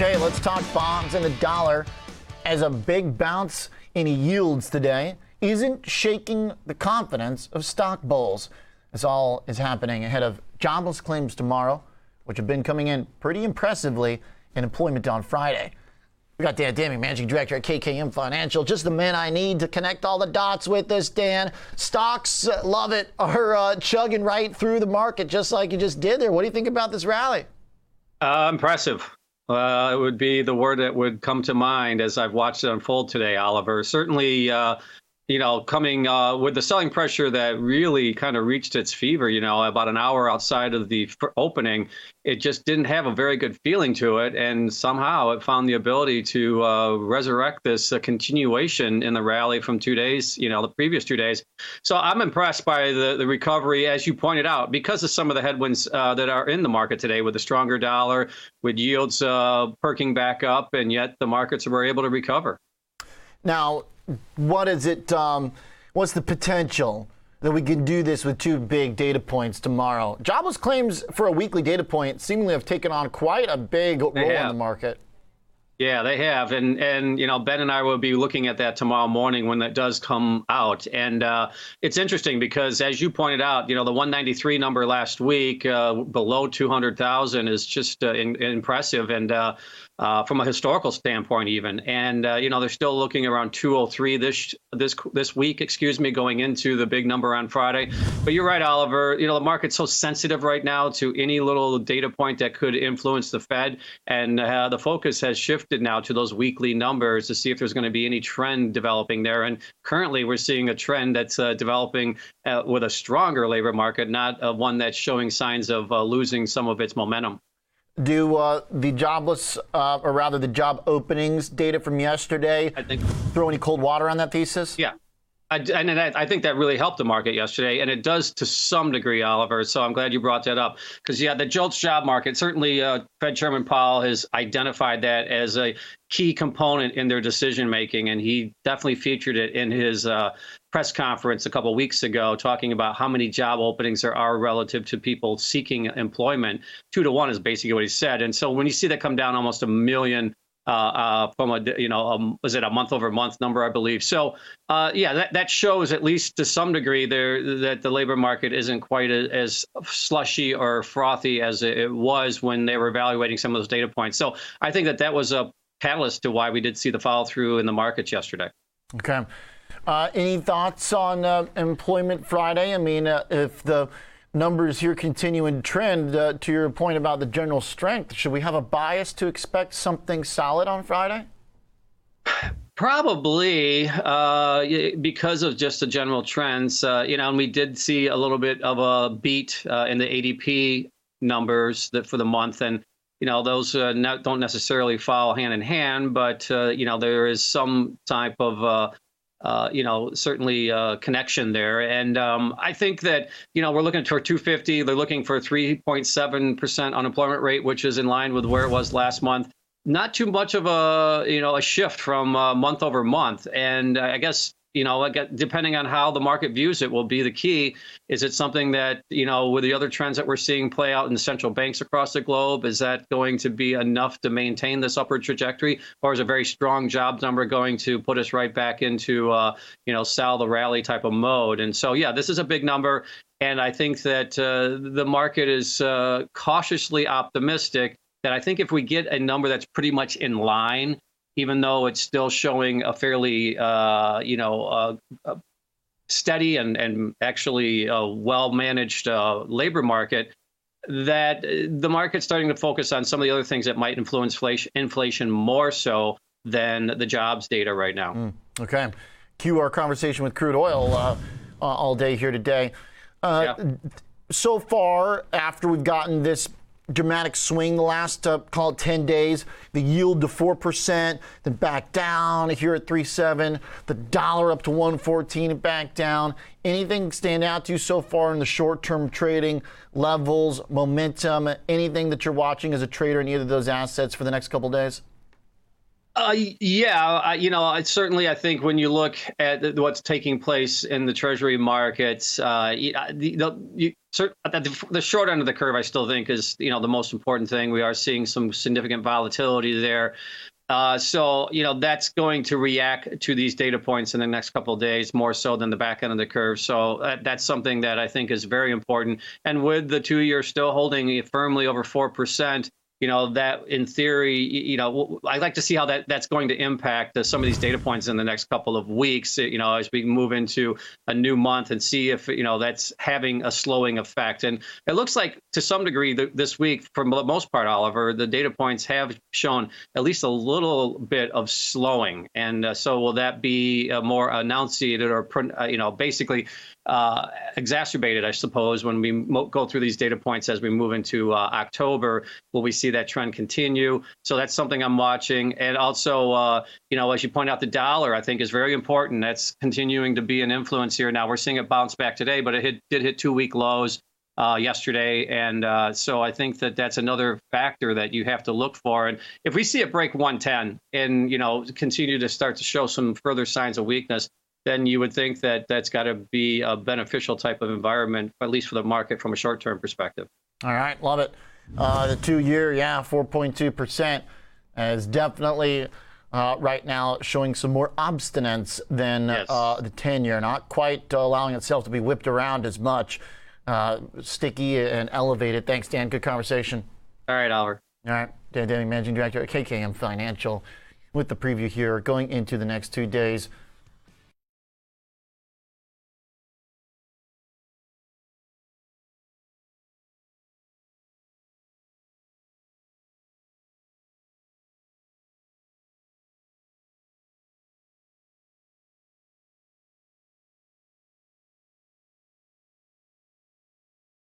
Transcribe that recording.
Okay, let's talk bonds and the dollar as a big bounce in yields today isn't shaking the confidence of stock bulls. This all is happening ahead of jobless claims tomorrow, which have been coming in pretty impressively, and employment on Friday. We got Dan Deming, Managing Director at KKM Financial, just the man I need to connect all the dots with this, Dan. Stocks, uh, love it, are uh, chugging right through the market just like you just did there. What do you think about this rally? Uh, impressive. Uh, it would be the word that would come to mind as I've watched it unfold today, Oliver. Certainly, uh, you know, coming uh, with the selling pressure that really kind of reached its fever, you know, about an hour outside of the opening, it just didn't have a very good feeling to it. And somehow it found the ability to uh, resurrect this uh, continuation in the rally from two days, you know, the previous two days. So I'm impressed by the, the recovery, as you pointed out, because of some of the headwinds uh, that are in the market today with the stronger dollar, with yields uh, perking back up, and yet the markets were able to recover. Now, what is it? Um, what's the potential that we can do this with two big data points tomorrow? Jobless claims for a weekly data point seemingly have taken on quite a big role in the market. Yeah, they have, and and you know Ben and I will be looking at that tomorrow morning when that does come out, and uh, it's interesting because as you pointed out, you know the 193 number last week uh, below 200,000 is just uh, in, impressive, and uh, from a historical standpoint, even. And uh, you know, they're still looking around 203 this this this week, excuse me, going into the big number on Friday. But you're right, Oliver. You know, the market's so sensitive right now to any little data point that could influence the Fed, and uh, the focus has shifted now to those weekly numbers to see if there's going to be any trend developing there. And currently, we're seeing a trend that's uh, developing uh, with a stronger labor market, not uh, one that's showing signs of losing some of its momentum do uh, the jobless, uh, or rather the job openings data from yesterday, I think, throw any cold water on that thesis? Yeah. I, and I think that really helped the market yesterday, and it does to some degree, Oliver. So I'm glad you brought that up because yeah, the JOLTS job market certainly uh, Fed Chairman Powell has identified that as a key component in their decision making, and he definitely featured it in his uh, press conference a couple weeks ago, talking about how many job openings there are relative to people seeking employment. Two to one is basically what he said, and so when you see that come down almost a million from a you know um, was it a month over month number I believe. So uh, yeah, that, that shows at least to some degree there that the labor market isn't quite a, as slushy or frothy as it was when they were evaluating some of those data points. So I think that that was a catalyst to why we did see the follow through in the markets yesterday. Okay. Uh, any thoughts on uh, employment Friday? I mean, uh, if the numbers here continue to trend, uh, to your point about the general strength, should we have a bias to expect something solid on Friday? Probably uh, because of just the general trends. Uh, you know, and we did see a little bit of a beat uh, in the ADP numbers that for the month, and you know those uh, don't necessarily follow hand in hand, but uh, you know there is some type of uh, you know, certainly uh, connection there. And um, I think that, you know, we're looking for 250. They're looking for 3.7% unemployment rate, which is in line with where it was last month. Not too much of a, you know, a shift from uh, month over month. And I guess you know, like depending on how the market views it, will be the key. Is it something that, you know, with the other trends that we're seeing play out in the central banks across the globe, is that going to be enough to maintain this upward trajectory? Or is a very strong jobs number going to put us right back into, uh, you know, sell the rally type of mode? And so, yeah, this is a big number. And I think that uh, the market is uh, cautiously optimistic that I think if we get a number that's pretty much in line even though it's still showing a fairly, uh, you know, uh, uh steady and, and actually uh, well managed uh, labor market, that the market's starting to focus on some of the other things that might influence inflation, inflation more so than the jobs data right now. Mm, okay. Cue our conversation with crude oil uh, all day here today. Uh, yeah. So far, after we've gotten this dramatic swing the last, uh, call it 10 days. The yield to 4%, then back down here at 3.7. The dollar up to 114 and back down. Anything stand out to you so far in the short term trading levels, momentum, anything that you're watching as a trader in either of those assets for the next couple days? Uh, yeah, uh, you know, I, certainly, I think when you look at what's taking place in the Treasury markets, uh, the, the, you, the, the short end of the curve, I still think is you know the most important thing. We are seeing some significant volatility there. Uh, so, you know, that's going to react to these data points in the next couple of days more so than the back end of the curve. So uh, that's something that I think is very important. And with the two year still holding firmly over 4%, you know that in theory you know i'd like to see how that that's going to impact uh, some of these data points in the next couple of weeks you know as we move into a new month and see if you know that's having a slowing effect and it looks like to some degree the, this week for the most part oliver the data points have shown at least a little bit of slowing and uh, so will that be uh, more enunciated or uh, you know basically uh, exacerbated, I suppose, when we mo- go through these data points as we move into uh, October. Will we see that trend continue? So that's something I'm watching. And also, uh, you know, as you point out, the dollar I think is very important. That's continuing to be an influence here. Now we're seeing it bounce back today, but it hit, did hit two week lows. Uh, yesterday. And uh, so I think that that's another factor that you have to look for. And if we see it break 110 and, you know, continue to start to show some further signs of weakness, then you would think that that's got to be a beneficial type of environment, at least for the market from a short term perspective. All right, love it. Uh, the two year, yeah, 4.2% is definitely uh, right now showing some more obstinance than yes. uh, the 10 year, not quite allowing itself to be whipped around as much. Uh, sticky and elevated. Thanks, Dan. Good conversation. All right, Oliver. All right, Dan Deming, Managing Director at KKM Financial, with the preview here going into the next two days.